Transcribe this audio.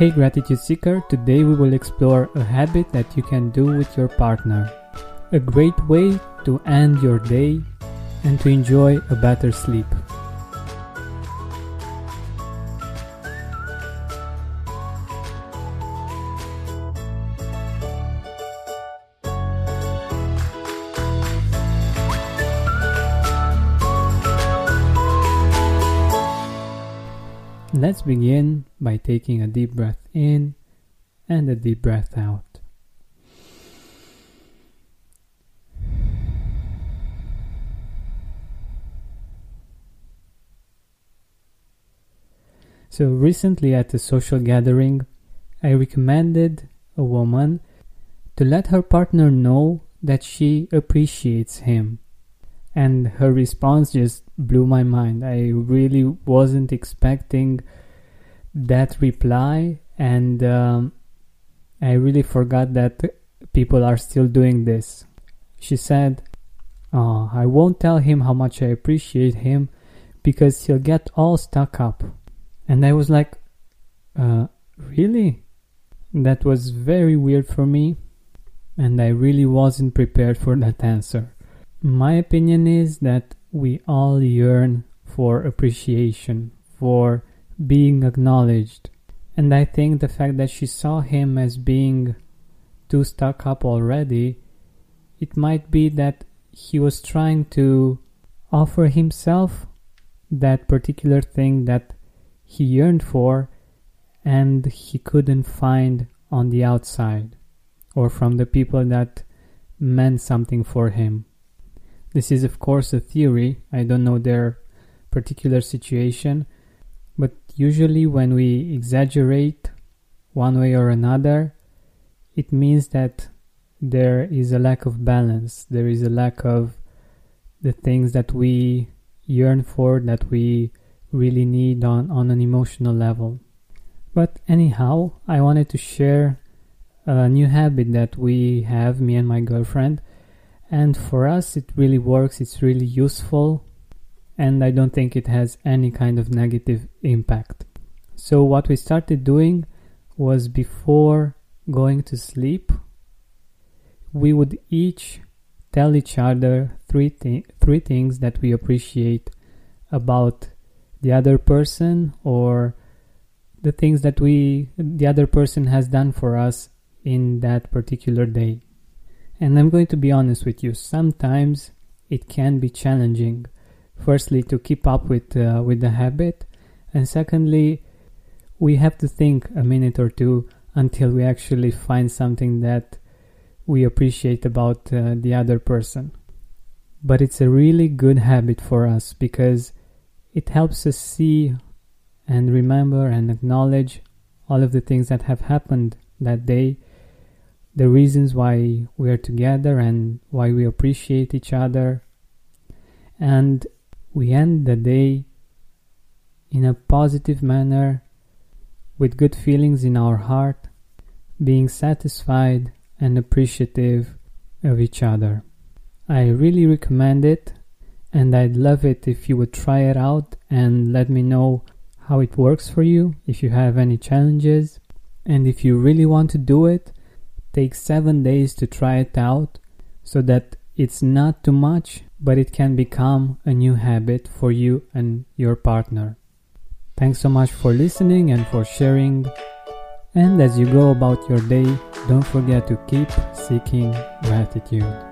Hey Gratitude Seeker, today we will explore a habit that you can do with your partner. A great way to end your day and to enjoy a better sleep. Let's begin by taking a deep breath in and a deep breath out. So, recently at a social gathering, I recommended a woman to let her partner know that she appreciates him. And her response just blew my mind. I really wasn't expecting that reply, and um, I really forgot that people are still doing this. She said, oh, I won't tell him how much I appreciate him because he'll get all stuck up. And I was like, uh, really? That was very weird for me, and I really wasn't prepared for that answer. My opinion is that we all yearn for appreciation, for being acknowledged. And I think the fact that she saw him as being too stuck up already, it might be that he was trying to offer himself that particular thing that he yearned for and he couldn't find on the outside or from the people that meant something for him. This is, of course, a theory. I don't know their particular situation, but usually when we exaggerate one way or another, it means that there is a lack of balance. There is a lack of the things that we yearn for, that we really need on, on an emotional level. But anyhow, I wanted to share a new habit that we have, me and my girlfriend, and for us it really works it's really useful and i don't think it has any kind of negative impact. So what we started doing was before going to sleep we would each tell each other three, thi- three things that we appreciate about the other person or the things that we the other person has done for us in that particular day and I'm going to be honest with you, sometimes it can be challenging. Firstly, to keep up with, uh, with the habit, and secondly, we have to think a minute or two until we actually find something that we appreciate about uh, the other person. But it's a really good habit for us because it helps us see and remember and acknowledge all of the things that have happened that day the reasons why we are together and why we appreciate each other. And we end the day in a positive manner with good feelings in our heart, being satisfied and appreciative of each other. I really recommend it and I'd love it if you would try it out and let me know how it works for you, if you have any challenges, and if you really want to do it, Take seven days to try it out so that it's not too much, but it can become a new habit for you and your partner. Thanks so much for listening and for sharing. And as you go about your day, don't forget to keep seeking gratitude.